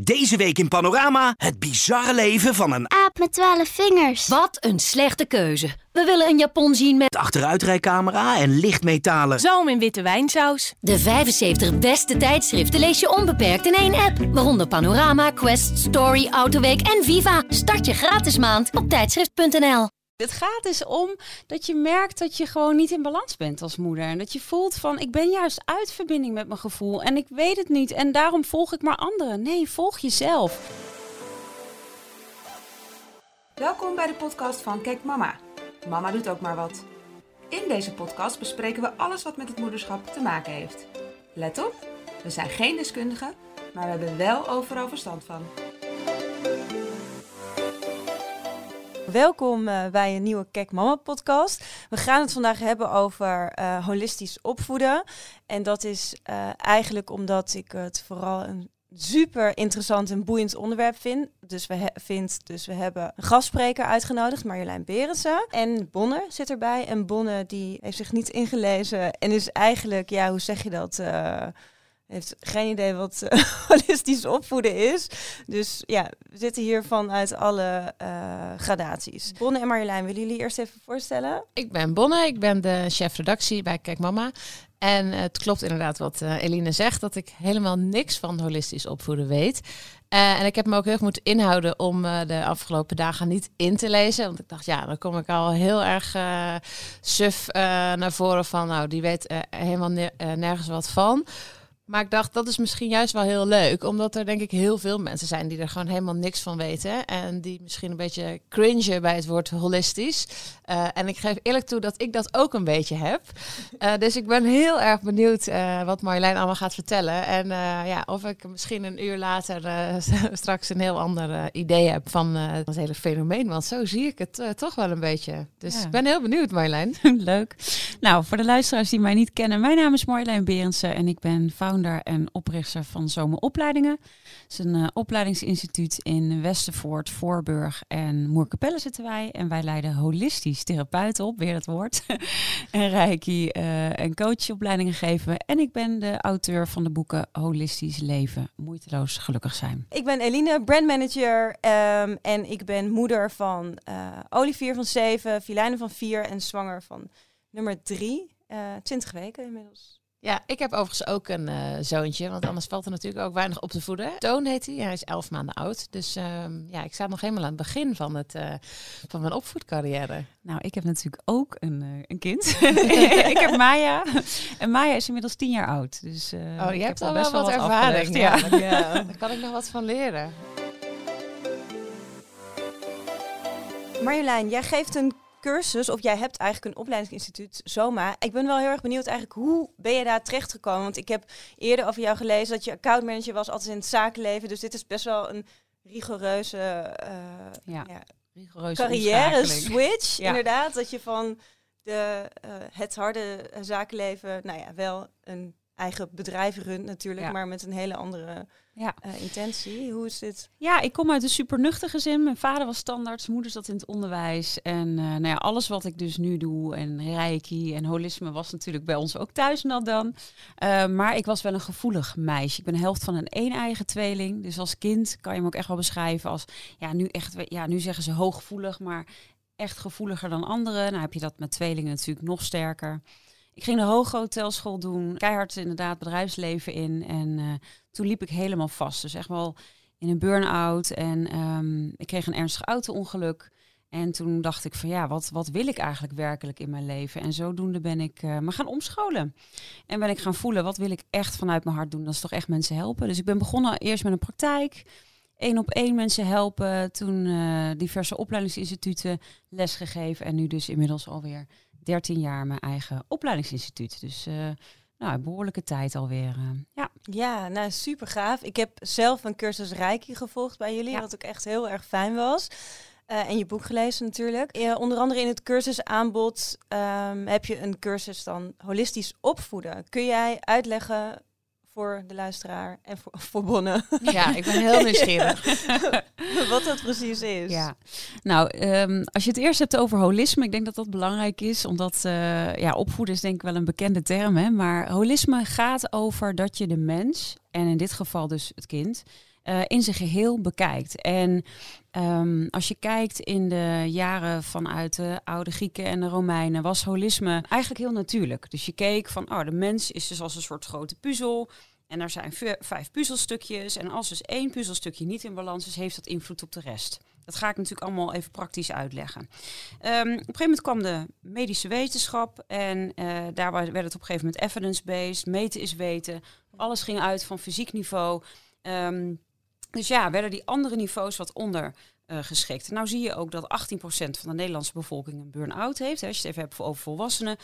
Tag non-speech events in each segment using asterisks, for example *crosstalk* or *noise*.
Deze week in Panorama het bizarre leven van een Aap met twaalf vingers. Wat een slechte keuze. We willen een Japon zien met achteruitrijcamera en lichtmetalen. Zalm in witte wijnsaus. de 75 beste tijdschriften lees je onbeperkt in één app. Waaronder Panorama, Quest, Story, Autoweek en Viva. Start je gratis maand op tijdschrift.nl. Het gaat dus om dat je merkt dat je gewoon niet in balans bent als moeder. En dat je voelt van, ik ben juist uit verbinding met mijn gevoel. En ik weet het niet. En daarom volg ik maar anderen. Nee, volg jezelf. Welkom bij de podcast van Kijk Mama. Mama doet ook maar wat. In deze podcast bespreken we alles wat met het moederschap te maken heeft. Let op, we zijn geen deskundigen, maar we hebben wel overal verstand van. Welkom eh, bij een nieuwe Kijk Mama podcast. We gaan het vandaag hebben over eh, holistisch opvoeden. En dat is eh, eigenlijk omdat ik het vooral een super interessant en boeiend onderwerp vind. Dus we, vind, dus we hebben een gastspreker uitgenodigd, Marjolein Berendsen. En Bonne zit erbij. En Bonne die heeft zich niet ingelezen en is eigenlijk, ja, hoe zeg je dat... heeft geen idee wat *laughs* holistisch opvoeden is. Dus ja, we zitten hier vanuit alle eh, gradaties. Bonne en Marjolein, willen jullie eerst even voorstellen? Ik ben Bonne, ik ben de chef redactie bij Kijk Mama. En eh, het klopt inderdaad wat eh, Eline zegt, dat ik helemaal niks van holistisch opvoeden weet. En ik heb me ook heel erg moeten inhouden om de afgelopen dagen niet in te lezen. Want ik dacht, ja, dan kom ik al heel erg suf naar voren van, nou, die weet helemaal ne- nergens wat van. Maar ik dacht, dat is misschien juist wel heel leuk. Omdat er denk ik heel veel mensen zijn die er gewoon helemaal niks van weten. En die misschien een beetje cringen bij het woord holistisch. Eh, en ik geef eerlijk toe dat ik dat ook een beetje heb. Eh, dus ik ben heel erg benieuwd eh, wat Marjolein allemaal gaat vertellen. En ja, of ik misschien een uur later *laughs* straks een heel ander idee heb van het hele fenomeen. Want zo zie ik het toch wel een beetje. Dus Ja. ik ben heel benieuwd Marjolein. *laughs* Leuk. Nou, voor de luisteraars die mij niet kennen, mijn naam is Marjolein Berendsen en ik ben founder en oprichter van Zomeropleidingen. Het is een eh, opleidingsinstituut in Westervoort, Voorburg en Moerkapelle zitten wij. En wij leiden holistisch therapeuten op, weer het woord. *laughs* en reiki eh, en coachopleidingen geven. En ik ben de auteur van de boeken Holistisch Leven, Moeiteloos Gelukkig Zijn. Ik ben Eline, brandmanager ehm, en ik ben moeder van eh, Olivier van 7, Filijne van 4 en zwanger van nummer 3. eh 20 weken inmiddels. Ja, ik heb overigens ook een eh, zoontje, want anders valt er natuurlijk ook weinig op te voeden. Toon heet hij, hij is elf maanden oud. Dus ehm, ja, ik sta nog helemaal aan het begin van, het, eh, van mijn opvoedcarrière. Nou, ik heb natuurlijk ook een, eh, een kind. *laughs* ik heb Maya. En Maya is inmiddels tien jaar oud. Dus, eh, oh, ik je heb hebt al wel wat ervaring. Ja, ja. daar- *laughs* ja, daar kan ik nog wat van leren. Marjolein, jij geeft een cursus, of jij hebt eigenlijk een opleidingsinstituut, Zoma. Ik ben wel heel erg benieuwd eigenlijk, hoe ben je daar terechtgekomen? Want ik heb eerder over jou gelezen dat je accountmanager was, altijd in het zakenleven. Dus dit is best wel een rigoureuze eh, Ja. ja, Rigoureuze carrière switch. Ja. Inderdaad, dat je van de, eh, het harde zakenleven, nou ja, wel een eigen bedrijf runt natuurlijk, Ja. maar met een hele andere Ja. eh, intentie. Hoe is dit? Ja, ik kom uit een supernuchter gezin. Mijn vader was standaards, mijn moeder zat in het onderwijs. En eh, nou ja, alles wat ik dus nu doe, en reiki en holisme, was natuurlijk bij ons ook thuis nat dan. Eh, maar ik was wel een gevoelig meisje. Ik ben de helft van een een-eigen tweeling. Dus als kind kan je me ook echt wel beschrijven als, ja, nu echt, ja, nu zeggen ze hooggevoelig, maar echt gevoeliger dan anderen. Nou heb je dat met tweelingen natuurlijk nog sterker. Ik ging de hoge hotelschool doen, keihard inderdaad bedrijfsleven in. En eh, toen liep ik helemaal vast. Dus echt wel in een burn-out. En ehm, ik kreeg een ernstig auto-ongeluk. En toen dacht ik van ja, wat, wat wil ik eigenlijk werkelijk in mijn leven? En zodoende ben ik eh me gaan omscholen. En ben ik gaan voelen, wat wil ik echt vanuit mijn hart doen? Dat is toch echt mensen helpen. Dus ik ben begonnen eerst met een praktijk. één op één mensen helpen. Toen eh, diverse opleidingsinstituten lesgegeven. En nu dus inmiddels alweer 13 jaar mijn eigen opleidingsinstituut. Dus eh, nou, een behoorlijke tijd alweer. eh, ja. Ja, nou super gaaf. Ik heb zelf een cursus Reiki gevolgd bij jullie, Ja. wat ook echt heel erg fijn was. Eh, en je boek gelezen natuurlijk. Ja, onder andere in het cursusaanbod ehm, heb je een cursus dan holistisch opvoeden. Kun jij uitleggen voor de luisteraar en voor, *laughs* voor Bonne Ja, ik ben heel *laughs* nieuwsgierig. *laughs* wat dat precies is? Ja, nou, ehm, als je het eerst hebt over holisme, ik denk dat dat belangrijk is, omdat eh, ja, opvoeden is denk ik wel een bekende term, hè, maar holisme gaat over dat je de mens, en in dit geval dus het kind, eh, in zijn geheel bekijkt. En ehm, als je kijkt in de jaren vanuit de oude Grieken en de Romeinen, was holisme eigenlijk heel natuurlijk. Dus je keek van, oh, de mens is dus als een soort grote puzzel. En er zijn vijf puzzelstukjes. En als dus één puzzelstukje niet in balans is, heeft dat invloed op de rest. Dat ga ik natuurlijk allemaal even praktisch uitleggen. Um, op een gegeven moment kwam de medische wetenschap. En uh, daar werd het op een gegeven moment evidence-based. Meten is weten. Alles ging uit van fysiek niveau. Um, dus ja, werden die andere niveaus wat onder uh, geschikt. Nou zie je ook dat 18% van de Nederlandse bevolking een burn-out heeft. Hè, als je het even hebt over volwassenen. 18%?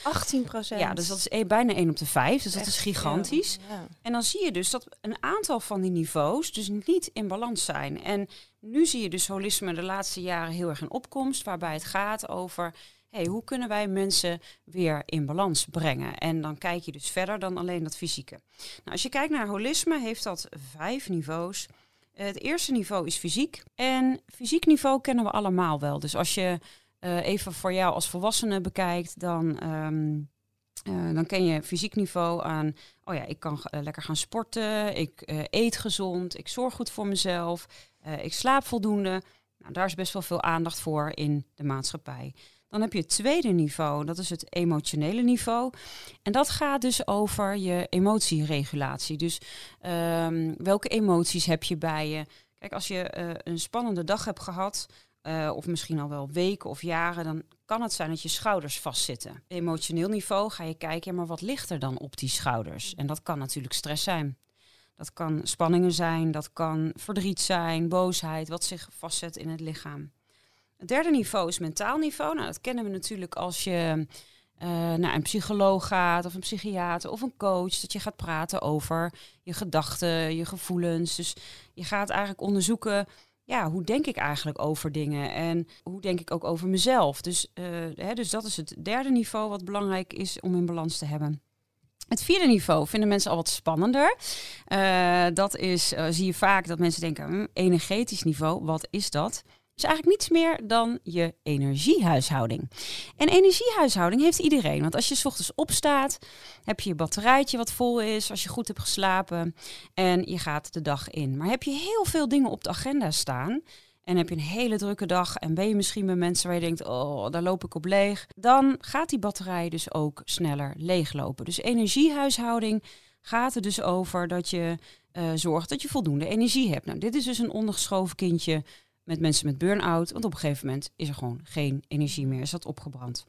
Ja, dus dat is een, bijna 1 op de 5. Dus dat is gigantisch. Ja. En dan zie je dus dat een aantal van die niveaus dus niet in balans zijn. En nu zie je dus holisme de laatste jaren heel erg in opkomst. Waarbij het gaat over... Hey, hoe kunnen wij mensen weer in balans brengen? En dan kijk je dus verder dan alleen dat fysieke. Nou, als je kijkt naar holisme, heeft dat vijf niveaus. Het eerste niveau is fysiek. En fysiek niveau kennen we allemaal wel. Dus als je uh, even voor jou als volwassene bekijkt, dan, um, uh, dan ken je fysiek niveau aan, oh ja, ik kan uh, lekker gaan sporten, ik eet gezond, ik zorg goed voor mezelf, ik slaap voldoende. Nou, daar is best wel veel aandacht voor in de maatschappij. Dan heb je het tweede niveau, dat is het emotionele niveau. En dat gaat dus over je emotieregulatie. Dus um, welke emoties heb je bij je? Kijk, als je uh, een spannende dag hebt gehad, uh, of misschien al wel weken of jaren, dan kan het zijn dat je schouders vastzitten. Emotioneel niveau ga je kijken, maar wat ligt er dan op die schouders? En dat kan natuurlijk stress zijn. Dat kan spanningen zijn, dat kan verdriet zijn, boosheid, wat zich vastzet in het lichaam. Het derde niveau is mentaal niveau. Nou, dat kennen we natuurlijk als je uh, naar een psycholoog gaat of een psychiater of een coach. Dat je gaat praten over je gedachten, je gevoelens. Dus je gaat eigenlijk onderzoeken, ja, hoe denk ik eigenlijk over dingen? En hoe denk ik ook over mezelf? Dus, uh, hè, dus dat is het derde niveau wat belangrijk is om in balans te hebben. Het vierde niveau vinden mensen al wat spannender. Uh, dat is, zie je vaak dat mensen denken, hm, energetisch niveau, wat is dat? Is eigenlijk niets meer dan je energiehuishouding. En energiehuishouding heeft iedereen. Want als je s ochtends opstaat, heb je je batterijtje wat vol is, als je goed hebt geslapen en je gaat de dag in. Maar heb je heel veel dingen op de agenda staan en heb je een hele drukke dag en ben je misschien bij mensen waar je denkt, oh, daar loop ik op leeg, dan gaat die batterij dus ook sneller leeglopen. Dus energiehuishouding gaat er dus over dat je uh, zorgt dat je voldoende energie hebt. Nou, dit is dus een ondergeschoven kindje met mensen met burn-out. Want op een gegeven moment is er gewoon geen energie meer, is dat opgebrand.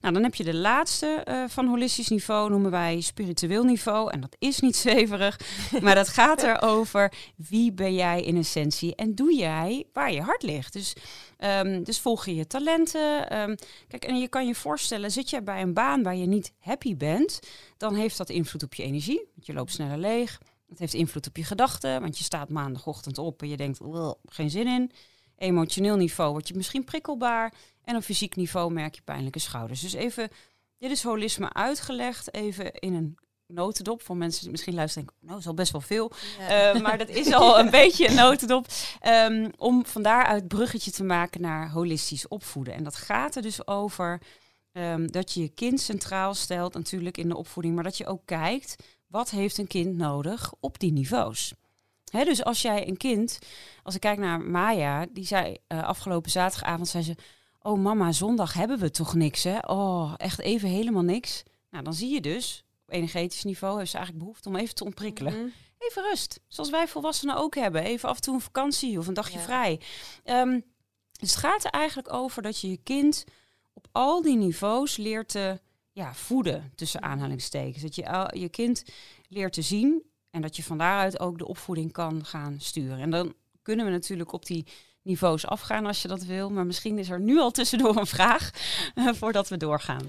Nou, dan heb je de laatste uh, van holistisch niveau, noemen wij spiritueel niveau. En dat is niet *laughs* zweverig, maar dat gaat erover wie ben jij in essentie en doe jij waar je hart ligt. Dus, um, dus volg je je talenten. Um, kijk, en je kan je voorstellen, zit je bij een baan waar je niet happy bent, dan heeft dat invloed op je energie, want je loopt sneller leeg. Het heeft invloed op je gedachten, want je staat maandagochtend op en je denkt, geen zin in emotioneel niveau word je misschien prikkelbaar. En op fysiek niveau merk je pijnlijke schouders. Dus even, dit is holisme uitgelegd, even in een notendop. Voor mensen die misschien luisteren denken, nou, dat is al best wel veel. Uh, maar dat is al een *laughs* beetje een notendop. Um, om van daaruit bruggetje te maken naar holistisch opvoeden. En dat gaat er dus over um, dat je je kind centraal stelt, natuurlijk in de opvoeding. Maar dat je ook kijkt, wat heeft een kind nodig op die niveaus? Dus als jij een kind, als ik kijk naar Maya, die zei uh, afgelopen zaterdagavond, zei ze, oh mama, zondag hebben we toch niks hè? Oh, echt even helemaal niks. Nou, dan zie je dus, op energetisch niveau heeft ze eigenlijk behoefte om even te ontprikkelen. Mm -hmm. Even rust, zoals wij volwassenen ook hebben. Even af en toe een vakantie of een dagje ja. vrij. Um, dus het gaat er eigenlijk over dat je je kind op al die niveaus leert te ja, voeden, tussen aanhalingstekens. Dat je je kind leert te zien en dat je van daaruit ook de opvoeding kan gaan sturen. En dan kunnen we natuurlijk op die niveaus afgaan als je dat wil. Maar misschien is er nu al tussendoor een vraag uh, voordat we doorgaan.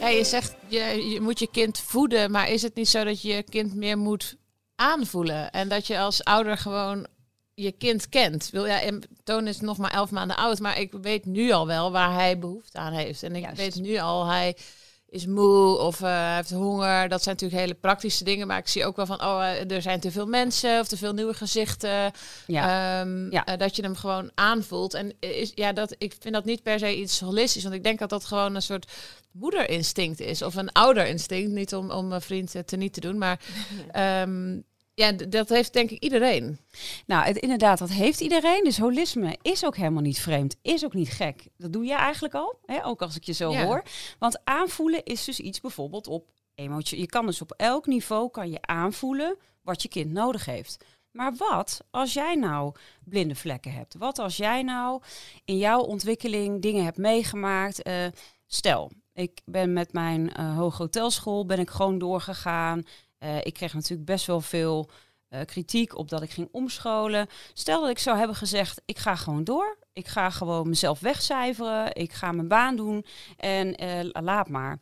Ja, je zegt je, je moet je kind voeden, maar is het niet zo dat je je kind meer moet aanvoelen? En dat je als ouder gewoon je kind kent. Wil ja, Toon is nog maar elf maanden oud, maar ik weet nu al wel waar hij behoefte aan heeft. En ik Juist. weet nu al, hij is moe of uh, heeft honger. Dat zijn natuurlijk hele praktische dingen. Maar ik zie ook wel van, oh, uh, er zijn te veel mensen of te veel nieuwe gezichten. Ja. Um, ja. Uh, dat je hem gewoon aanvoelt. En is, ja, dat, ik vind dat niet per se iets holistisch. Want ik denk dat dat gewoon een soort moederinstinct is. Of een ouderinstinct. Niet om, om mijn vriend te niet te doen. Maar um, *laughs* ja, dat heeft denk ik iedereen. Nou, het, inderdaad, dat heeft iedereen. Dus holisme is ook helemaal niet vreemd, is ook niet gek. Dat doe je eigenlijk al, hè? ook als ik je zo hoor. Want aanvoelen is dus iets bijvoorbeeld op emotie. Je kan dus op elk niveau kan je aanvoelen wat je kind nodig heeft. Maar wat als jij nou blinde vlekken hebt? Wat als jij nou in jouw ontwikkeling dingen hebt meegemaakt? Uh, stel, ik ben met mijn uh, hoge hotelschool ben ik gewoon doorgegaan. Uh, ik kreeg natuurlijk best wel veel uh, kritiek op dat ik ging omscholen. Stel dat ik zou hebben gezegd, ik ga gewoon door. Ik ga gewoon mezelf wegcijferen. Ik ga mijn baan doen en uh, laat maar.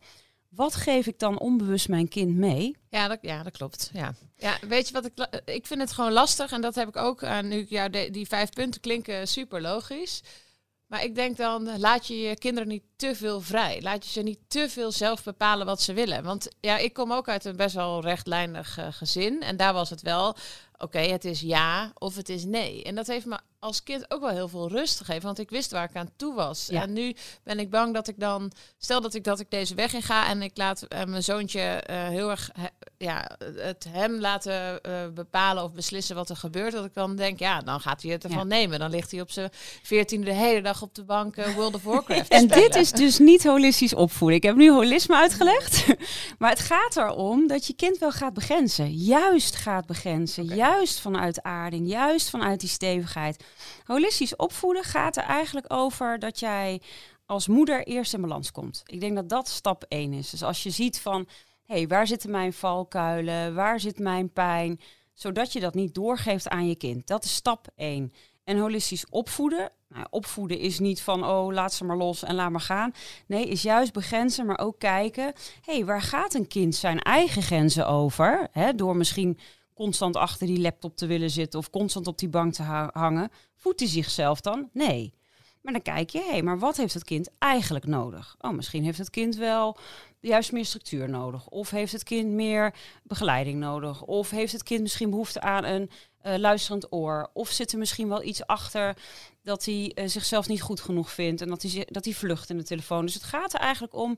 Wat geef ik dan onbewust mijn kind mee? Ja, dat, ja, dat klopt. Ja. ja, weet je wat ik... Ik vind het gewoon lastig en dat heb ik ook... aan nu ja, die vijf punten klinken super logisch. Maar ik denk dan, laat je je kinderen niet te veel vrij. Laat je ze niet te veel zelf bepalen wat ze willen. Want ja, ik kom ook uit een best wel rechtlijnig uh, gezin. En daar was het wel, oké, het is ja of het is nee. En dat heeft me als kind ook wel heel veel rust gegeven, want ik wist waar ik aan toe was. En nu ben ik bang dat ik dan, stel dat ik dat ik deze weg in ga en ik laat uh, mijn zoontje uh, heel erg, ja, het hem laten uh, bepalen of beslissen wat er gebeurt, dat ik dan denk, ja, dan gaat hij het ervan ja. nemen. Dan ligt hij op zijn veertiende de hele dag op de bank World of Warcraft. *laughs* en dit is dus niet holistisch opvoeden. Ik heb nu holisme uitgelegd, *laughs* maar het gaat erom dat je kind wel gaat begrenzen, juist gaat begrenzen, okay. juist vanuit aarding, juist vanuit die stevigheid. Holistisch opvoeden gaat er eigenlijk over dat jij als moeder eerst in balans komt. Ik denk dat dat stap 1 is. Dus als je ziet van, hey, waar zitten mijn valkuilen? Waar zit mijn pijn? Zodat je dat niet doorgeeft aan je kind. Dat is stap 1. En holistisch opvoeden, nou, opvoeden is niet van, oh, laat ze maar los en laat maar gaan. Nee, is juist begrenzen, maar ook kijken, hey, waar gaat een kind zijn eigen grenzen over? Door misschien constant achter die laptop te willen zitten of constant op die bank te ha hangen. Voedt hij zichzelf dan? Nee. Maar dan kijk je, hé, hey, maar wat heeft het kind eigenlijk nodig? Oh, misschien heeft het kind wel juist meer structuur nodig. Of heeft het kind meer begeleiding nodig? Of heeft het kind misschien behoefte aan een uh, luisterend oor? Of zit er misschien wel iets achter dat hij uh, zichzelf niet goed genoeg vindt en dat hij, dat hij vlucht in de telefoon? Dus het gaat er eigenlijk om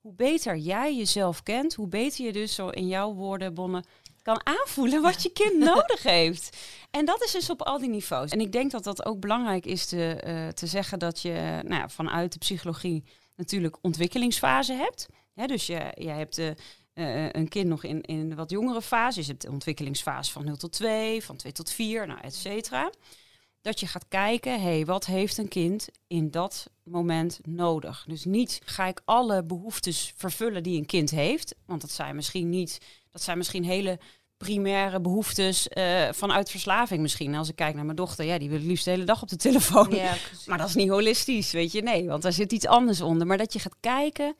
hoe beter jij jezelf kent, hoe beter je dus zo in jouw woorden, Bonne, kan aanvoelen wat je kind *laughs* nodig heeft. En dat is dus op al die niveaus. En ik denk dat dat ook belangrijk is te, uh, te zeggen dat je nou ja, vanuit de psychologie natuurlijk ontwikkelingsfase hebt. Hè, dus je, je hebt uh, uh, een kind nog in, in een wat jongere fase. Je hebt de ontwikkelingsfase van 0 tot 2, van 2 tot 4, nou, et cetera. Dat je gaat kijken, hé, hey, wat heeft een kind in dat moment nodig? Dus niet ga ik alle behoeftes vervullen die een kind heeft. Want dat zijn misschien niet dat zijn misschien hele primaire behoeftes uh, vanuit verslaving misschien. Als ik kijk naar mijn dochter, ja, die wil liefst de hele dag op de telefoon. Ja, *laughs* maar dat is niet holistisch, weet je. Nee, want daar zit iets anders onder. Maar dat je gaat kijken,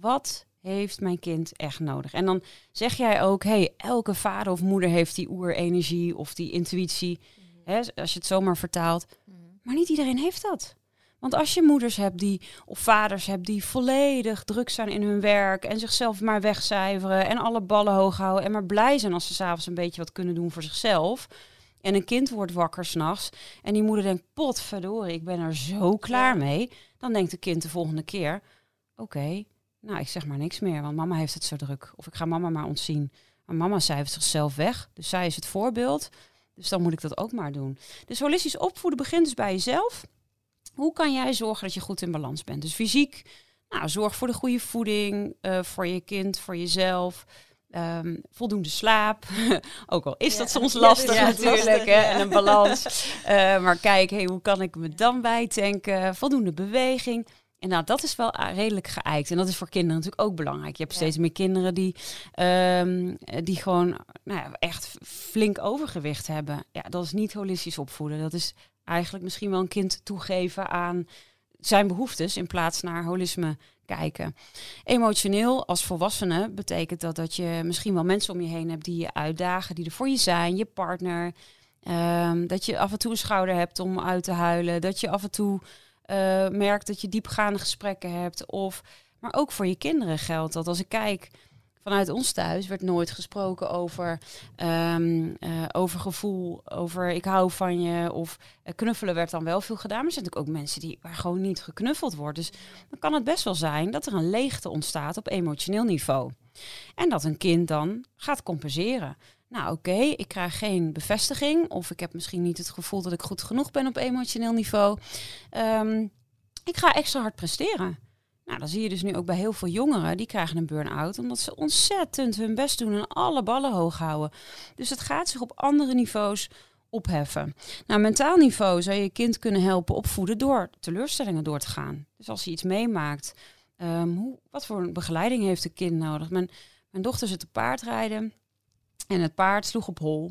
wat heeft mijn kind echt nodig? En dan zeg jij ook, hey, elke vader of moeder heeft die oerenergie of die intuïtie. Mm -hmm. hè, als je het zomaar vertaalt. Mm -hmm. Maar niet iedereen heeft dat. Want als je moeders hebt die, of vaders hebt die volledig druk zijn in hun werk en zichzelf maar wegcijferen en alle ballen hoog houden en maar blij zijn als ze s'avonds een beetje wat kunnen doen voor zichzelf. En een kind wordt wakker s'nachts en die moeder denkt, potverdorie, ik ben er zo klaar mee. Dan denkt het kind de volgende keer, oké, okay, nou ik zeg maar niks meer, want mama heeft het zo druk. Of ik ga mama maar ontzien. Maar mama cijfert zichzelf weg, dus zij is het voorbeeld. Dus dan moet ik dat ook maar doen. Dus holistisch opvoeden begint dus bij jezelf. Hoe kan jij zorgen dat je goed in balans bent? Dus fysiek, nou, zorg voor de goede voeding, uh, voor je kind, voor jezelf. Um, voldoende slaap. *laughs* Ook al is ja. dat soms lastig ja, natuurlijk. Hè? En een balans. uh, maar kijk, hey, hoe kan ik me dan bijtanken? Voldoende beweging. En nou, dat is wel redelijk geëikt. En dat is voor kinderen natuurlijk ook belangrijk. Je hebt steeds meer kinderen die, um, die gewoon nou ja, echt flink overgewicht hebben. Ja, dat is niet holistisch opvoeden. Dat is eigenlijk misschien wel een kind toegeven aan zijn behoeftes in plaats naar holisme kijken. Emotioneel als volwassene betekent dat dat je misschien wel mensen om je heen hebt die je uitdagen, die er voor je zijn, je partner. Um, dat je af en toe een schouder hebt om uit te huilen. Dat je af en toe uh, merkt dat je diepgaande gesprekken hebt. Of Maar ook voor je kinderen geldt dat. Als ik kijk vanuit ons thuis werd nooit gesproken over, ehm, eh, over gevoel, over ik hou van je. Of eh, knuffelen werd dan wel veel gedaan. Maar er zijn natuurlijk ook mensen die, waar gewoon niet geknuffeld wordt. Dus dan kan het best wel zijn dat er een leegte ontstaat op emotioneel niveau. En dat een kind dan gaat compenseren. Nou oké, ik krijg geen bevestiging. Of ik heb misschien niet het gevoel dat ik goed genoeg ben op emotioneel niveau. Ehm, ik ga extra hard presteren. Nou, dan zie je dus nu ook bij heel veel jongeren, die krijgen een burn-out omdat ze ontzettend hun best doen en alle ballen hoog houden. Dus het gaat zich op andere niveaus opheffen. Nou, mentaal niveau zou je kind kunnen helpen opvoeden door teleurstellingen door te gaan. Dus als hij iets meemaakt, ehm, hoe, wat voor een begeleiding heeft een kind nodig? Mijn, mijn dochter zit te paardrijden. En het paard sloeg op hol.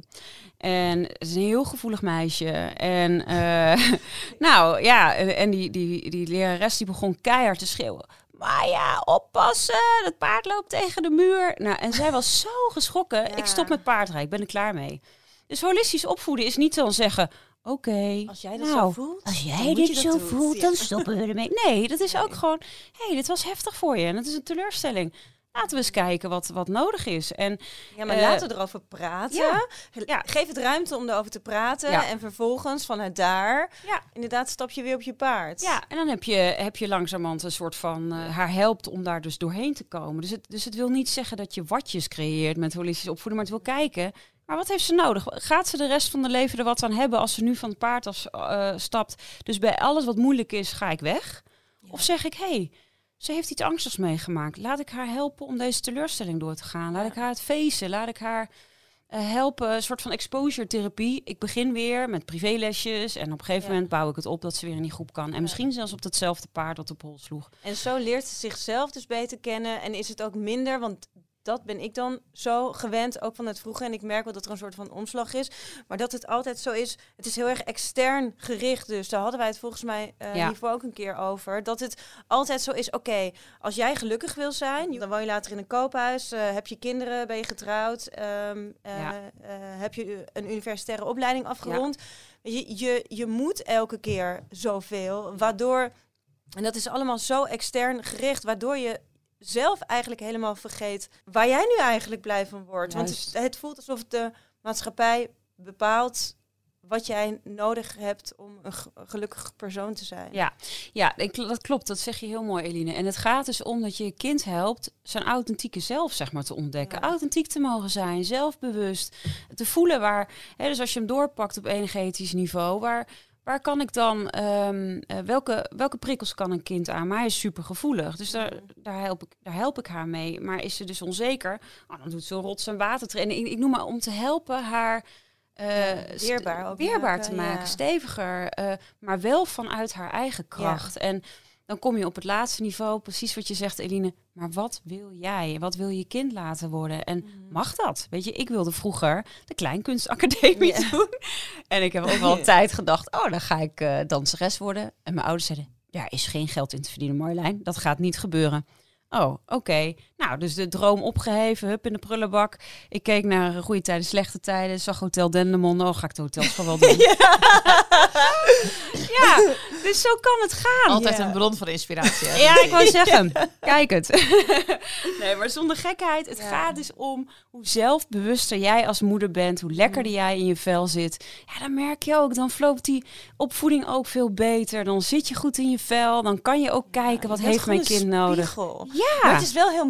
En het is een heel gevoelig meisje. En uh, *laughs* nou ja, en die, die, die lerares die begon keihard te schreeuwen. Maar ja, oppassen, het paard loopt tegen de muur. Nou, en zij was zo geschrokken. Ik stop met paardrijden, ik ben er klaar mee. Dus holistisch opvoeden is niet dan zeggen... Oké, als jij dat nou, zo voelt, als jij dit zo voelt, dan stoppen we ermee. Nee, dat is ook gewoon, hé, hey, dit was heftig voor je en het is een teleurstelling laten we eens kijken wat, wat nodig is. En, ja, maar laten we erover praten. Ja. Geef het ruimte om erover te praten. En vervolgens vanuit daar, ja. inderdaad, stap je weer op je paard. Ja, en dan heb je, heb je langzamerhand een soort van uh, haar helpt om daar dus doorheen te komen. Dus het, dus het wil niet zeggen dat je watjes creëert met holistisch opvoeden, maar het wil kijken. Maar wat heeft ze nodig? Gaat ze de rest van de leven er wat aan hebben als ze nu van het paard af, uh, stapt? Dus bij alles wat moeilijk is, ga ik weg? Of zeg ik, hé, hey, ze heeft iets angstigs meegemaakt. Laat ik haar helpen om deze teleurstelling door te gaan. Laat ik haar het feesten. Laat ik haar uh, helpen. Een soort van exposure therapie. Ik begin weer met privélesjes. En op een gegeven moment bouw ik het op dat ze weer in die groep kan. En misschien zelfs op datzelfde paard dat op hol sloeg. En zo leert ze zichzelf dus beter kennen. En is het ook minder, want dat ben ik dan zo gewend, ook van het vroege. En ik merk wel dat er een soort van omslag is. Maar dat het altijd zo is, het is heel erg extern gericht. Dus daar hadden wij het volgens mij uh, ja. hiervoor ook een keer over. Dat het altijd zo is, oké, als jij gelukkig wil zijn, dan woon je later in een koophuis, uh, heb je kinderen, ben je getrouwd, um, uh, heb je een universitaire opleiding afgerond. Ja. Je, je, je moet elke keer zoveel, waardoor... En dat is allemaal zo extern gericht, waardoor je zelf eigenlijk helemaal vergeet waar jij nu eigenlijk blij van wordt. Want het, het, voelt alsof de maatschappij bepaalt wat jij nodig hebt om een gelukkig persoon te zijn. Ja, ja ik, dat klopt. Dat zeg je heel mooi, Eline. En het gaat dus om dat je je kind helpt zijn authentieke zelf zeg maar, te ontdekken. Authentiek te mogen zijn, zelfbewust. Te voelen waar... Hè, dus als je hem doorpakt op energetisch niveau... waar Waar kan ik dan, um, uh, welke, welke prikkels kan een kind aan? Maar hij is super gevoelig, dus daar, mhm. daar, help ik, daar help ik haar mee. Maar is ze dus onzeker, oh, dan doet ze rots en watertraining. Ik, ik noem maar om te helpen haar uh, ja, weerbaar, weerbaar maken, te maken, ja. steviger, uh, maar wel vanuit haar eigen kracht. Ja. En dan kom je op het laatste niveau, precies wat je zegt, Eline. Maar wat wil jij? Wat wil je kind laten worden? En mm. mag dat? Weet je, ik wilde vroeger de Kleinkunstacademie yeah. doen. *laughs* En ik heb ook wel tijd gedacht, oh, dan ga ik uh, danseres worden. En mijn ouders zeiden, daar is geen geld in te verdienen, Marjolein. Dat gaat niet gebeuren. Oh, oké. Okay. Nou, dus de droom opgeheven, hup in de prullenbak. Ik keek naar goede tijden, slechte tijden. Zag Hotel Dendermonde. Oh, ga ik de hotels gewoon wel doen. *laughs* ja. ja, dus zo kan het gaan. Altijd ja. een bron van inspiratie. Hè? Ja, ik wou *laughs* zeggen, kijk het. *laughs* nee, maar zonder gekheid. Het gaat dus om hoe zelfbewuster jij als moeder bent. Hoe lekkerder jij in je vel zit. Ja, dan merk je ook. Dan vloopt die opvoeding ook veel beter. Dan zit je goed in je vel. Dan kan je ook kijken, wat heeft mijn kind nodig. Ja. Maar het is wel heel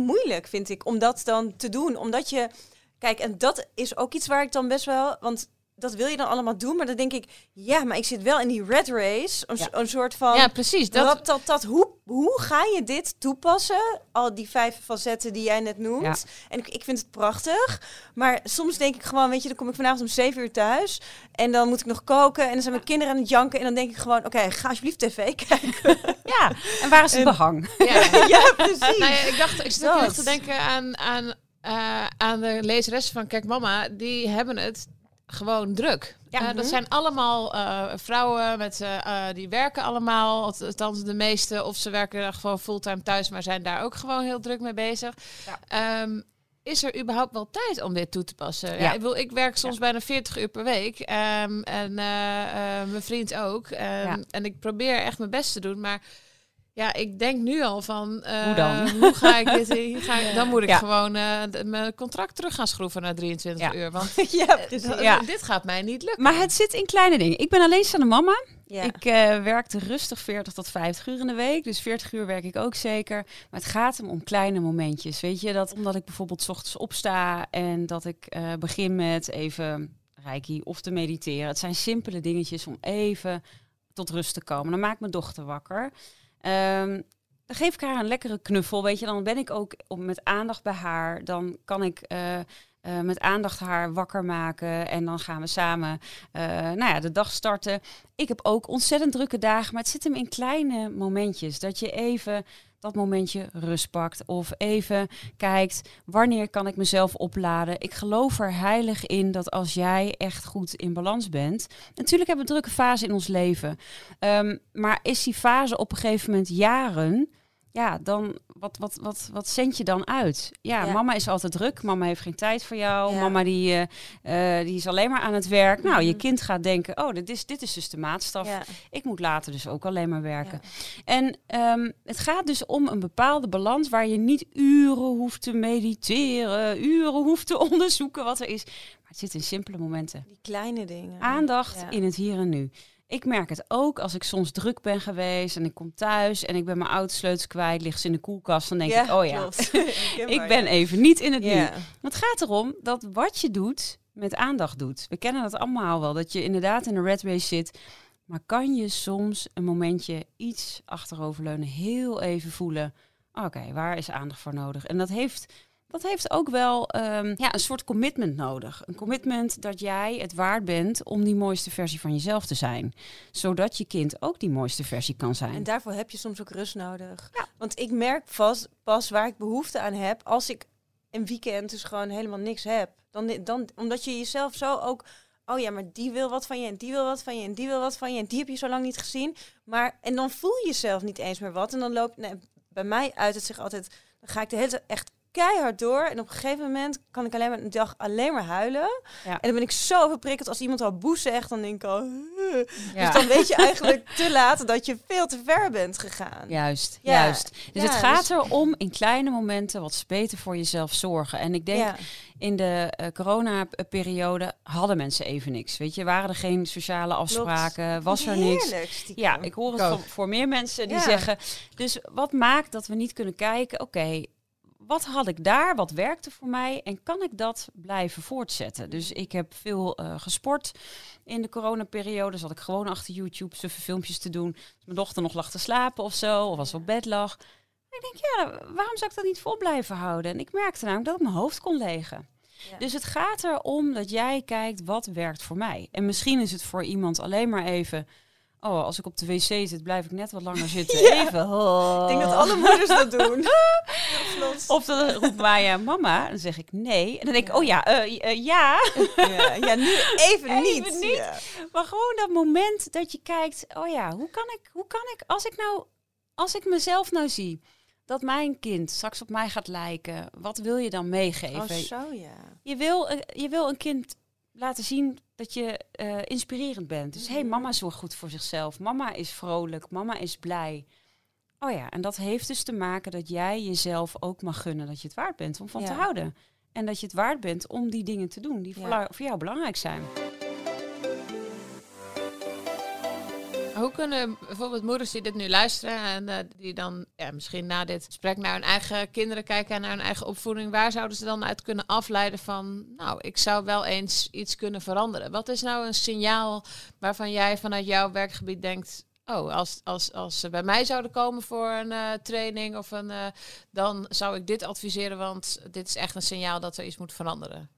vind ik, om dat dan te doen. Omdat je... Kijk, en dat is ook iets waar ik dan best wel... Want dat wil je dan allemaal doen, maar dan denk ik, ja, maar ik zit wel in die red race, een, ja. een soort van, ja, precies. Dat, dat, dat, dat, hoe, hoe ga je dit toepassen? Al die vijf facetten die jij net noemt. Ja. En ik, ik vind het prachtig, maar soms denk ik gewoon, weet je, dan kom ik vanavond om zeven uur thuis en dan moet ik nog koken en dan zijn mijn kinderen aan het janken en dan denk ik gewoon, oké, okay, ga alsjeblieft tv *laughs* kijken. ja, en waar is het behang? *laughs* Ja, ja precies. Nou ja, ik dacht, ik zit te denken aan, aan, uh, aan de lezeres van Kijk Mama, die hebben het gewoon druk. Ja, uh, dat -hmm. zijn allemaal uh, vrouwen met, uh, die werken allemaal, althans de meeste, of ze werken gewoon fulltime thuis, maar zijn daar ook gewoon heel druk mee bezig. Ja. Um, is er überhaupt wel tijd om dit toe te passen? Ja. ja ik, wil, ik werk soms bijna 40 uur per week um, en mijn vriend ook. Um, en ik probeer echt mijn best te doen, maar Ja, ik denk nu al van... eh, Hoe dan? *laughs* Hoe ga ik dit... hier Ga ik, dan moet ik Ja. gewoon eh, d- mijn contract terug gaan schroeven naar 23 Ja. uur. Want *laughs* ja, eh, Ja. dit gaat mij niet lukken. Maar het zit in kleine dingen. Ik ben alleenstaande mama. Ja. Ik eh, werkte rustig 40 tot 50 uur in de week. Dus 40 uur werk ik ook zeker. Maar het gaat hem om kleine momentjes. Weet je, dat omdat ik bijvoorbeeld 's ochtends opsta en dat ik eh, begin met even reiki of te mediteren. Het zijn simpele dingetjes om even tot rust te komen. Dan maakt mijn dochter wakker. Ehm, dan geef ik haar een lekkere knuffel. Weet je, dan ben ik ook op, met aandacht bij haar. Dan kan ik eh, met aandacht haar wakker maken. En dan gaan we samen eh, nou ja, de dag starten. Ik heb ook ontzettend drukke dagen, maar het zit hem in kleine momentjes. Dat je even dat momentje rust pakt. Of even kijkt, wanneer kan ik mezelf opladen? Ik geloof er heilig in dat als jij echt goed in balans bent... Natuurlijk hebben we drukke fase in ons leven. Ehm, maar is die fase op een gegeven moment jaren... Ja, dan wat, wat, wat, wat zend je dan uit? Ja, Ja. mama is altijd druk. Mama heeft geen tijd voor jou. Ja. Mama die, eh, eh, die is alleen maar aan het werk. Nou, je Mhm. kind gaat denken, oh, dit is, dit is dus de maatstaf. Ja. Ik moet later dus ook alleen maar werken. En ehm, het gaat dus om een bepaalde balans waar je niet uren hoeft te mediteren, uren hoeft te *laughs* onderzoeken wat er is. Maar het zit in simpele momenten. Die kleine dingen. Aandacht in het hier en nu. Ik merk het ook als ik soms druk ben geweest en ik kom thuis en ik ben mijn autosleutels kwijt, ligt ze in de koelkast, dan denk ik, oh ja, *laughs* ik ben even niet in het nu. Ja. Het gaat erom dat wat je doet met aandacht doet. We kennen dat allemaal wel, dat je inderdaad in een red race zit. Maar kan je soms een momentje iets achteroverleunen, heel even voelen, oké, waar is aandacht voor nodig? En dat heeft, dat heeft ook wel ehm, ja, een soort commitment nodig. Een commitment dat jij het waard bent om die mooiste versie van jezelf te zijn. Zodat je kind ook die mooiste versie kan zijn. En daarvoor heb je soms ook rust nodig. Want ik merk vast pas waar ik behoefte aan heb als ik een weekend dus gewoon helemaal niks heb. Dan, dan, omdat je jezelf zo ook. Oh ja, maar die wil wat van je en die wil wat van je en die wil wat van je en die heb je zo lang niet gezien. Maar en dan voel je jezelf niet eens meer wat. En dan loopt nee, bij mij uit het zich altijd. Dan ga ik de hele tijd echt keihard door. En op een gegeven moment kan ik alleen maar een dag alleen maar huilen. Ja. En dan ben ik zo verprikkeld als iemand al boe zegt, dan denk ik al. Dus dan weet je eigenlijk te laat dat je veel te ver bent gegaan. Juist, Ja, juist. Dus het gaat erom in kleine momenten wat beter voor jezelf zorgen. En ik denk Ja. in de eh, corona-periode hadden mensen even niks. Weet je, waren er geen sociale afspraken, was er niks. Stiekem. Ja, ik hoor het voor, voor meer mensen die Ja. zeggen. Dus wat maakt dat we niet kunnen kijken? Oké, wat had ik daar? Wat werkte voor mij? En kan ik dat blijven voortzetten? Dus ik heb veel eh, gesport in de coronaperiode. Zat ik gewoon achter YouTube suffe filmpjes te doen. Als mijn dochter nog lag te slapen of zo, of als ze op bed lag. En ik denk, ja, waarom zou ik dat niet vol blijven houden? En ik merkte namelijk dat ik mijn hoofd kon legen. Ja. Dus het gaat erom dat jij kijkt wat werkt voor mij. En misschien is het voor iemand alleen maar even. Oh, als ik op de wc zit, blijf ik net wat langer *laughs* zitten. Ja. Even. oh. Ik denk dat alle moeders dat doen. *laughs* Of dan roept Maya mama. Dan zeg ik nee. En dan denk ik, oh ja, eh, eh, ja. Ja, ja, nu even, Even niet. niet. Ja. Maar gewoon dat moment dat je kijkt, oh ja, hoe kan ik, hoe kan ik, als ik nou, als ik mezelf nou zie, dat mijn kind straks op mij gaat lijken, wat wil je dan meegeven? Oh, zo ja. Je wil, eh, je wil een kind laten zien dat je eh, inspirerend bent. Dus Mhm. hey, mama zorgt goed voor zichzelf. Mama is vrolijk. Mama is blij. Oh ja, en dat heeft dus te maken dat jij jezelf ook mag gunnen dat je het waard bent om van te houden. En dat je het waard bent om die dingen te doen die Ja. voor jou belangrijk zijn. Hoe kunnen bijvoorbeeld moeders die dit nu luisteren en eh, die dan misschien na dit gesprek naar hun eigen kinderen kijken en naar hun eigen opvoeding, waar zouden ze dan uit kunnen afleiden van, nou, ik zou wel eens iets kunnen veranderen? Wat is nou een signaal waarvan jij vanuit jouw werkgebied denkt, oh, als, als, als ze bij mij zouden komen voor een eh, training of een, eh, dan zou ik dit adviseren, want dit is echt een signaal dat er iets moet veranderen.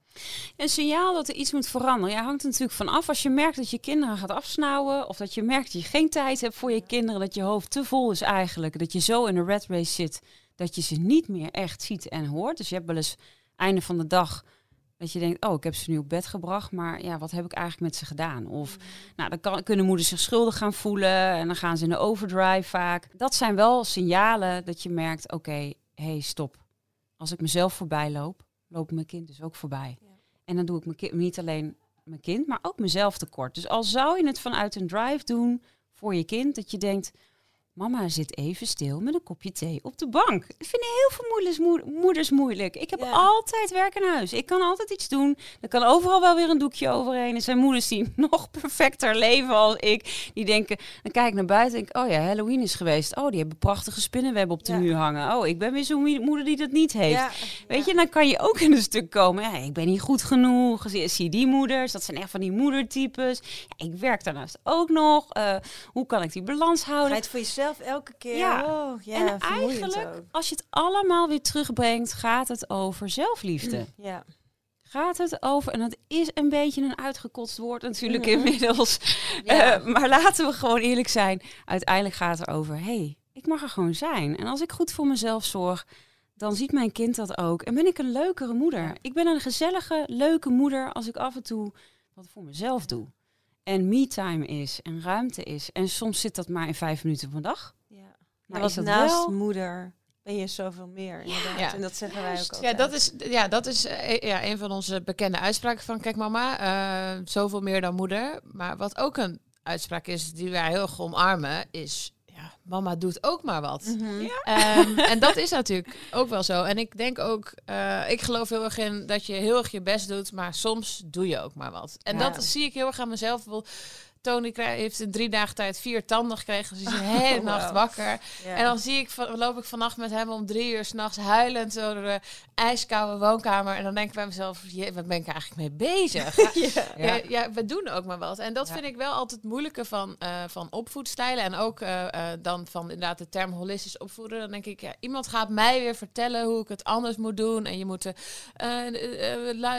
Een signaal dat er iets moet veranderen. Ja, hangt er natuurlijk van af. Als je merkt dat je kinderen gaat afsnauwen. Of dat je merkt dat je geen tijd hebt voor je kinderen. Dat je hoofd te vol is eigenlijk. Dat je zo in een red race zit. Dat je ze niet meer echt ziet en hoort. Dus je hebt wel eens einde van de dag. Dat je denkt, oh, ik heb ze nu op bed gebracht. Maar ja, wat heb ik eigenlijk met ze gedaan? Of nou, dan kan, kunnen moeders zich schuldig gaan voelen. En dan gaan ze in de overdrive vaak. Dat zijn wel signalen dat je merkt, oké, hey, stop. Als ik mezelf voorbij loop, loopt mijn kind dus ook voorbij. En dan doe ik mijn kind, niet alleen mijn kind, maar ook mezelf tekort. Dus al zou je het vanuit een drive doen voor je kind, dat je denkt, Mama zit even stil met een kopje thee op de bank. Dat vinden heel veel moeders, moe- moeders moeilijk. Ik heb Ja. altijd werk in huis. Ik kan altijd iets doen. Er kan overal wel weer een doekje overheen. Er zijn moeders die *laughs* nog perfecter leven als ik. Die denken, dan kijk ik naar buiten en denk ik, oh ja, Halloween is geweest. Oh, die hebben prachtige spinnenwebben op de Ja. muur hangen. Oh, ik ben weer zo'n moeder die dat niet heeft. Ja, Weet je, dan kan je ook in een stuk komen. Ja, ik ben niet goed genoeg. Zie, die moeders, dat zijn echt van die moedertypes. Ik werk daarnaast ook nog. Eh, hoe kan ik die balans Ga houden? je het voor jezelf elke keer? Ja. Oh, ja en eigenlijk, ook. als je het allemaal weer terugbrengt, gaat het over zelfliefde. *clears throat* Ja. Gaat het over, en dat is een beetje een uitgekotst woord natuurlijk Mhm. inmiddels. *laughs* Ja. Eh, maar laten we gewoon eerlijk zijn. Uiteindelijk gaat het over, hé, hey, ik mag er gewoon zijn. En als ik goed voor mezelf zorg, dan ziet mijn kind dat ook. En ben ik een leukere moeder. Ik ben een gezellige, leuke moeder als ik af en toe wat voor mezelf doe. En me-time is en ruimte is. En soms zit dat maar in vijf minuten van dag. ja. Maar als naast wel- moeder ben je zoveel meer. Inderdaad. Ja. En dat zeggen wij ook altijd. Ja, dat is, ja, dat is eh, ja, een van onze bekende uitspraken van Kijk Mama. eh, zoveel meer dan moeder. Maar wat ook een uitspraak is die wij heel erg omarmen, is... Ja, mama doet ook maar wat. Mhm. Ehm, *laughs* en dat is natuurlijk ook wel zo. En ik denk ook, eh, ik geloof heel erg in dat je heel erg je best doet, maar soms doe je ook maar wat. En Ja. dat zie ik heel erg aan mezelf. Tony heeft in drie dagen tijd vier tanden gekregen. Dus hij is de hele Oh, nacht wakker. En dan zie ik, loop ik vannacht met hem om drie uur s'nachts huilend door de ijskoude woonkamer. En dan denk ik bij mezelf, je, wat ben ik eigenlijk mee bezig? *laughs* Ja, ja. ja, we doen ook maar wat. En dat Ja. vind ik wel altijd het moeilijke van, eh, van opvoedstijlen. En ook eh, eh, dan van inderdaad de term holistisch opvoeden. Dan denk ik, ja, iemand gaat mij weer vertellen hoe ik het anders moet doen. En je moet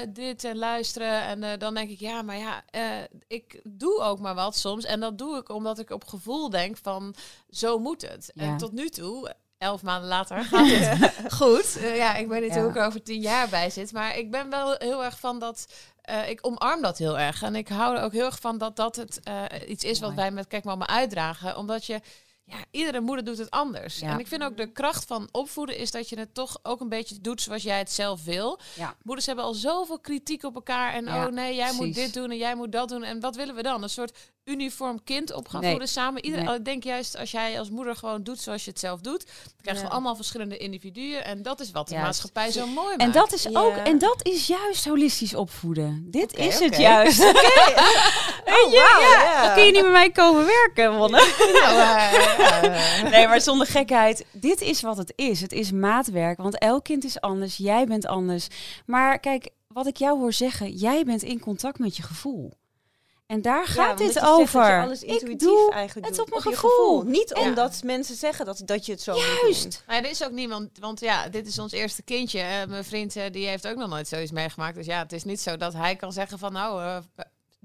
dit en luisteren. En dan denk ik, ja, maar ja, ik doe ook maar wat soms. En dat doe ik omdat ik op gevoel denk van, zo moet het. Ja. En tot nu toe... Elf maanden later gaat het *laughs* goed. Eh, ja, ik weet niet Ja. hoe ik er over tien jaar bij zit. Maar ik ben wel heel erg van dat eh, ik omarm dat heel erg. En ik hou er ook heel erg van dat dat het eh, iets is wat wij met Kijk Mama uitdragen. Omdat je, ja, iedere moeder doet het anders. Ja. En ik vind ook de kracht van opvoeden is dat je het toch ook een beetje doet zoals jij het zelf wil. Ja. Moeders hebben al zoveel kritiek op elkaar. En Ja, oh nee, jij moet dit doen en jij moet dat doen. En wat willen we dan? Een soort uniform kind op gaan Nee. voeden samen. Iedereen, Nee. Ik denk juist als jij als moeder gewoon doet zoals je het zelf doet, dan krijgen Ja. we allemaal verschillende individuen. En dat is wat de Juist. maatschappij zo mooi maakt. En dat is Ja. ook, en dat is juist holistisch opvoeden. Dit Oké, is het oké. juist. *laughs* Weet je, ja. Dan kun je niet met mij komen werken, Wonne. Eh, Nee, maar zonder gekheid. Dit is wat het is. Het is maatwerk, want elk kind is anders. Jij bent anders. Maar kijk, wat ik jou hoor zeggen, jij bent in contact met je gevoel. En daar Ja, gaat omdat dit je zegt dat over. je alles ik intuïtief doe eigenlijk het doet, op mijn je gevoel. Niet Ja. omdat mensen zeggen dat, dat je het zo moet doen. juist. Maar er is ook niemand, want ja, dit is ons eerste kindje. Eh, mijn vriend eh, die heeft ook nog nooit zoiets meegemaakt. Dus ja, het is niet zo dat hij kan zeggen van nou, eh,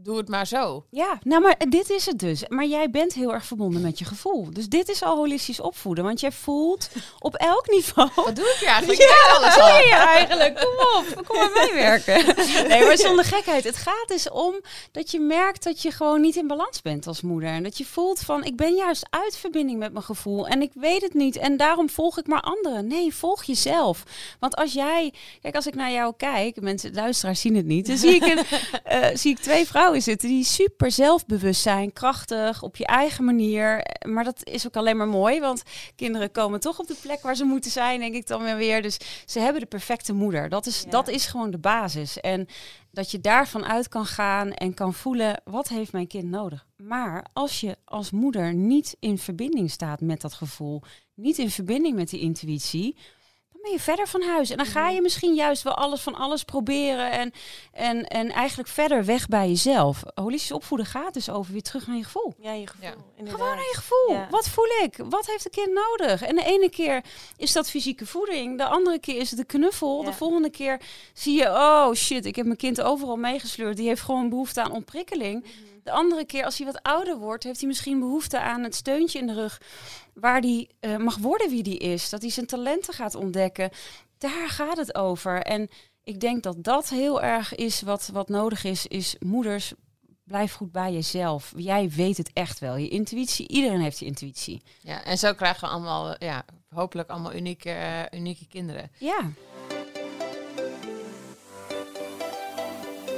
doe het maar zo. Ja, nou maar dit is het dus. Maar jij bent heel erg verbonden met je gevoel. Dus dit is al holistisch opvoeden. Want jij voelt *laughs* op elk niveau Wat doe ik hier eigenlijk? Ja, alles al. doe je eigenlijk? Kom op, kom maar meewerken. *laughs* Nee, maar zonder gekheid. Het gaat dus om dat je merkt dat je gewoon niet in balans bent als moeder. En dat je voelt van, ik ben juist uit verbinding met mijn gevoel. En ik weet het niet. En daarom volg ik maar anderen. Nee, volg jezelf. Want als jij... Kijk, als ik naar jou kijk, mensen, luisteraars zien het niet. Dan zie ik, een, *laughs* eh, zie ik twee vrouwen zitten die super zelfbewust zijn. Krachtig, op je eigen manier. Maar dat is ook alleen maar mooi. Want kinderen komen toch op de plek waar ze moeten zijn, denk ik dan weer weer. Dus ze hebben de perfecte moeder. Dat is, Ja. dat is gewoon de basis. En dat je daarvan uit kan gaan en kan voelen, wat heeft mijn kind nodig? Maar als je als moeder niet in verbinding staat met dat gevoel, niet in verbinding met die intuïtie, dan ben je verder van huis. En dan ga je misschien juist wel alles van alles proberen en, en, en eigenlijk verder weg bij jezelf. Holistisch opvoeden gaat dus over weer terug naar je gevoel. Ja, je gevoel. Ja. Gewoon naar je gevoel. Ja. Wat voel ik? Wat heeft een kind nodig? En de ene keer is dat fysieke voeding. De andere keer is het de knuffel. Ja. De volgende keer zie je, oh shit, ik heb mijn kind overal meegesleurd. Die heeft gewoon behoefte aan ontprikkeling. Mhm. De andere keer, als hij wat ouder wordt, heeft hij misschien behoefte aan het steuntje in de rug. Waar hij eh, mag worden wie die is. Dat hij zijn talenten gaat ontdekken. Daar gaat het over. En ik denk dat dat heel erg is wat, wat nodig is. Is moeders, blijf goed bij jezelf. Jij weet het echt wel. Je intuïtie, iedereen heeft je intuïtie. Ja, en zo krijgen we allemaal, ja, hopelijk allemaal unieke, eh, unieke kinderen. Ja.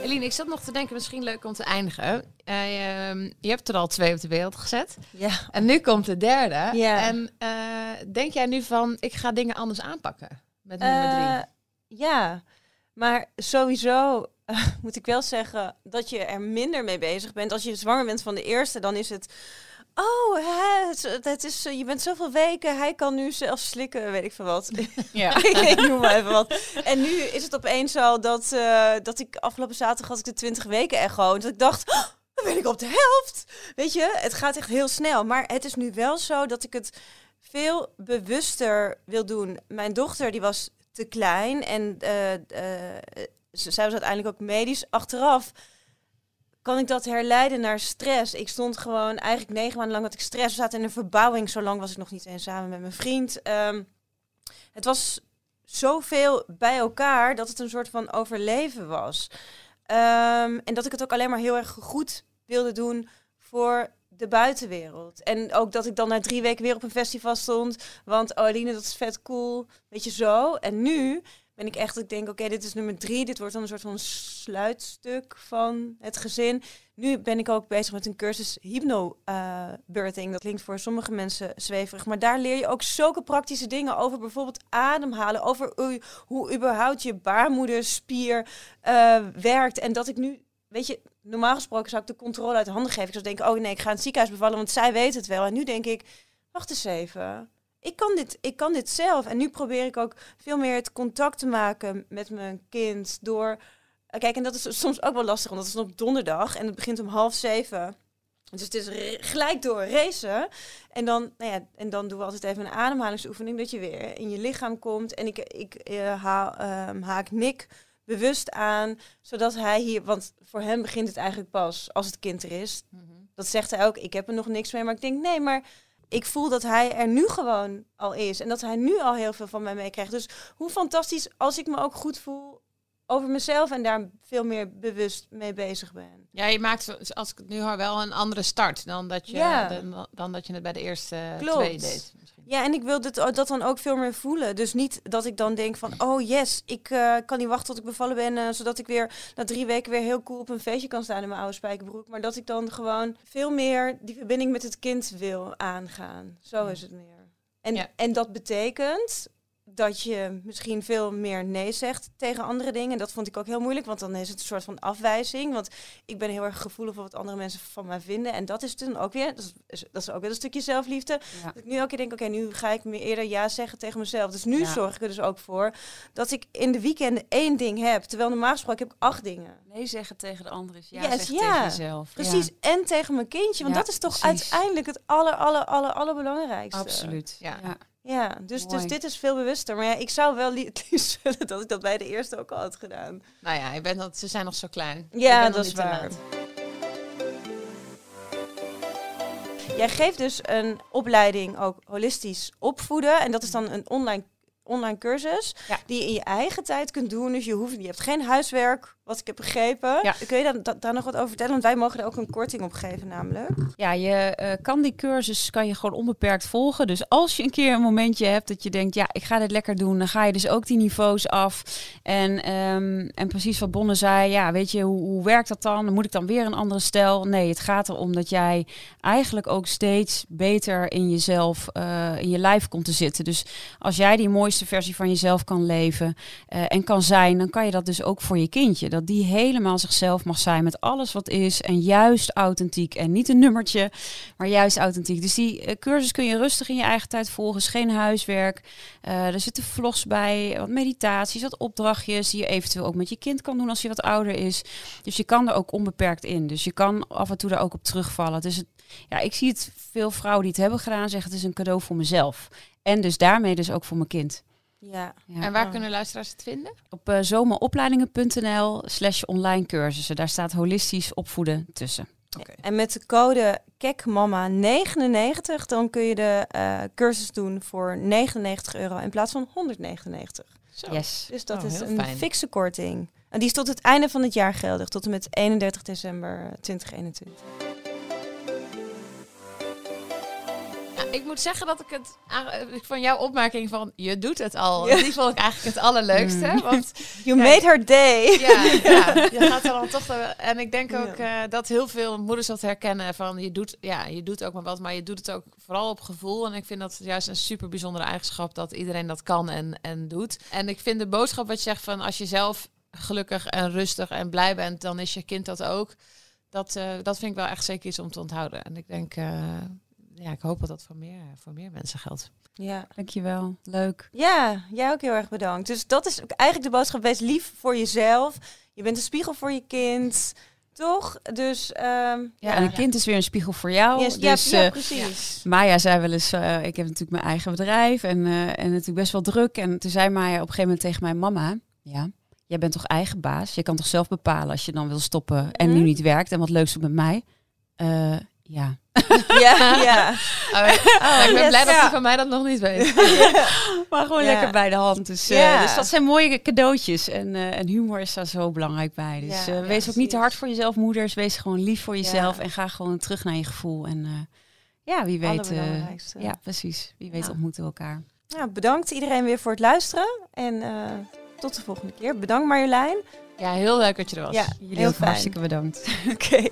Eline, ik zat nog te denken, misschien leuk om te eindigen. Eh, ehm, je hebt er al twee op de wereld gezet. Ja. En nu komt de derde. Ja. En eh, denk jij nu van, ik ga dingen anders aanpakken met nummer drie? Eh, ja, maar sowieso eh, *laughs* moet ik wel zeggen dat je er minder mee bezig bent. Als je zwanger bent van de eerste, dan is het... Oh, hè, is, eh, je bent zoveel weken, hij kan nu zelf slikken, weet ik veel wat. *laughs* Ja. *laughs* ik noem maar even wat. En nu is het opeens zo dat, eh, dat ik afgelopen zaterdag had ik de 20 weken echo. Dat ik dacht, oh, dan ben ik op de helft. Weet je, het gaat echt heel snel. Maar het is nu wel zo dat ik het veel bewuster wil doen. Mijn dochter die was te klein en eh, eh, ze- zij was uiteindelijk ook medisch. Achteraf kan ik dat herleiden naar stress. Ik stond gewoon eigenlijk negen maanden lang had ik stress. Zaten in een verbouwing. Zo lang was ik nog niet eens samen met mijn vriend. Ehm, het was zoveel bij elkaar dat het een soort van overleven was. Ehm, en dat ik het ook alleen maar heel erg goed wilde doen voor de buitenwereld. En ook dat ik dan na drie weken weer op een festival stond. Want oh Aline, dat is vet cool. Weet je zo. En nu ben ik echt, ik denk, oké, dit is nummer drie. Dit wordt dan een soort van sluitstuk van het gezin. Nu ben ik ook bezig met een cursus hypno-birthing. dat klinkt voor sommige mensen zweverig. Maar daar leer je ook zulke praktische dingen over. Bijvoorbeeld ademhalen. Over hoe, überhaupt je baarmoederspier eh, werkt. En dat ik nu, weet je, normaal gesproken zou ik de controle uit de handen geven. Ik zou denken, oh nee, ik ga in het ziekenhuis bevallen, want zij weet het wel. En nu denk ik, wacht eens even. Ik kan, dit, ik kan dit zelf. En nu probeer ik ook veel meer het contact te maken met mijn kind door... eh, Kijk, en dat is soms ook wel lastig, want dat is op donderdag en het begint om half zeven. Dus het is gelijk door racen. En dan, nou ja, en dan doen we altijd even een ademhalingsoefening, dat je weer in je lichaam komt. En ik, ik eh, haal, ehm, haak Nick bewust aan, zodat hij hier, want voor hem begint het eigenlijk pas als het kind er is. Dat zegt hij ook, ik heb er nog niks mee. Maar ik denk, nee, maar ik voel dat hij er nu gewoon al is. En dat hij nu al heel veel van mij meekrijgt. Dus hoe fantastisch als ik me ook goed voel over mezelf en daar veel meer bewust mee bezig ben. Ja, je maakt, als ik het nu hoor, wel een andere start dan dat je, Ja. dan, dan dat je het bij de eerste Klopt. twee deed. Misschien. Ja, en ik wil dit, dat dan ook veel meer voelen. Dus niet dat ik dan denk van, oh yes, ik eh, kan niet wachten tot ik bevallen ben, eh, zodat ik weer na drie weken weer heel cool op een feestje kan staan in mijn oude spijkerbroek. Maar dat ik dan gewoon veel meer die verbinding met het kind wil aangaan. Zo is het meer. En, Ja. en dat betekent dat je misschien veel meer nee zegt tegen andere dingen. En dat vond ik ook heel moeilijk, want dan is het een soort van afwijzing. Want ik ben heel erg gevoelig voor wat andere mensen van mij vinden. En dat is dan ook weer, dat is, dat is ook weer een stukje zelfliefde. Ja. Dat ik nu elke keer denk, oké, nu ga ik meer eerder ja zeggen tegen mezelf. Dus nu Ja. zorg ik er dus ook voor dat ik in de weekenden één ding heb. Terwijl normaal gesproken heb ik acht dingen. Nee zeggen tegen de ander is ja Yes, zeggen ja. tegen jezelf. Precies, Ja, en tegen mijn kindje. Want Ja, dat is toch precies. uiteindelijk het aller, aller, aller, allerbelangrijkste. absoluut. Ja. Ja. Dus, dus dit is veel bewuster. Maar ja, ik zou wel *laughs* het liefst willen dat ik dat bij de eerste ook al had gedaan. Nou ja, je bent dat, ze zijn nog zo klein. Ja, dat is waar. Jij geeft dus een opleiding ook holistisch opvoeden. En dat is dan een online, online cursus Ja. die je in je eigen tijd kunt doen. Dus je, hoeft, je hebt geen huiswerk, wat ik heb begrepen. Ja. Kun je daar, da- daar nog wat over vertellen? Want wij mogen er ook een korting op geven namelijk. Ja, je eh, kan die cursus kan je gewoon onbeperkt volgen. Dus als je een keer een momentje hebt dat je denkt, ja, ik ga dit lekker doen, dan ga je dus ook die niveaus af. En, ehm, en precies wat Bonne zei, ja, weet je, hoe, hoe werkt dat dan? Moet ik dan weer een andere stijl? Nee, het gaat erom dat jij eigenlijk ook steeds beter in jezelf, eh, in je lijf komt te zitten. Dus als jij die mooiste versie van jezelf kan leven eh, en kan zijn, dan kan je dat dus ook voor je kindje. Dat die helemaal zichzelf mag zijn met alles wat is en juist authentiek en niet een nummertje, maar juist authentiek. Dus die eh, cursus kun je rustig in je eigen tijd volgen, geen huiswerk. Eh, er zitten vlogs bij, wat meditaties, wat opdrachtjes die je eventueel ook met je kind kan doen als je wat ouder is. Dus je kan er ook onbeperkt in. Dus je kan af en toe daar ook op terugvallen. Dus ja, ik zie het veel vrouwen die het hebben gedaan zeggen het is een cadeau voor mezelf. En dus daarmee dus ook voor mijn kind. Ja. Ja. En waar kunnen luisteraars het vinden? Op uh, zomeropleidingen.nl slash online cursussen. Daar staat holistisch opvoeden tussen. En met de code KEKMAMA99 dan kun je de eh, cursus doen voor 99 euro in plaats van 199. Zo. Yes. Dus dat Oh, is een fijn. fikse korting. En die is tot het einde van het jaar geldig, tot en met 31 december 2021. Ik moet zeggen dat ik het ik van jouw opmerking van je doet het al. Ja. Die vond ik eigenlijk het allerleukste. Mm. Want *laughs* You Kijk. made her day. ja, ja, *laughs* je gaat er dan toch. En ik denk ook Ja. eh, dat heel veel moeders dat herkennen van je doet, ja, je doet ook maar wat, maar je doet het ook vooral op gevoel. En ik vind dat juist een super bijzondere eigenschap dat iedereen dat kan en, en doet. En ik vind de boodschap wat je zegt van als je zelf gelukkig en rustig en blij bent, dan is je kind dat ook. Dat, eh, dat vind ik wel echt zeker iets om te onthouden. En ik denk, eh, ja, ik hoop dat dat voor meer, voor meer mensen geldt. Ja. Dankjewel. Leuk. ja, jij ook heel erg bedankt. Dus dat is ook eigenlijk de boodschap. Wees lief voor jezelf. Je bent een spiegel voor je kind. Toch? Dus ehm, Ja, en een kind is weer een spiegel voor jou. Yes, ja, dus, ja, eh, precies. Maya zei wel eens, eh, ik heb natuurlijk mijn eigen bedrijf en, eh, en natuurlijk best wel druk. En toen zei Maya op een gegeven moment tegen mijn mama, ja, jij bent toch eigen baas? Je kan toch zelf bepalen als je dan wil stoppen en nu Mhm. niet werkt en wat leuks doet met mij? Ja. Ja, *laughs* ja. Oh, ik ben yes. blij dat Ja. hij van mij dat nog niet weet. *laughs* Maar gewoon Ja. lekker bij de hand. Dus, eh, Ja. dus dat zijn mooie cadeautjes. En, eh, en humor is daar zo belangrijk bij. Dus Ja, eh, ja, wees ook niet te hard voor jezelf, moeders. Wees gewoon lief voor jezelf. Ja. En ga gewoon terug naar je gevoel. En ja, wie weet. ja, precies. Wie weet Ja. ontmoeten we elkaar. Nou, bedankt iedereen weer voor het luisteren. En tot de volgende keer. Bedankt Marjolein. Ja, heel leuk dat je er was. Ja, Jullie heel fijn. hartstikke bedankt. *laughs* Oké.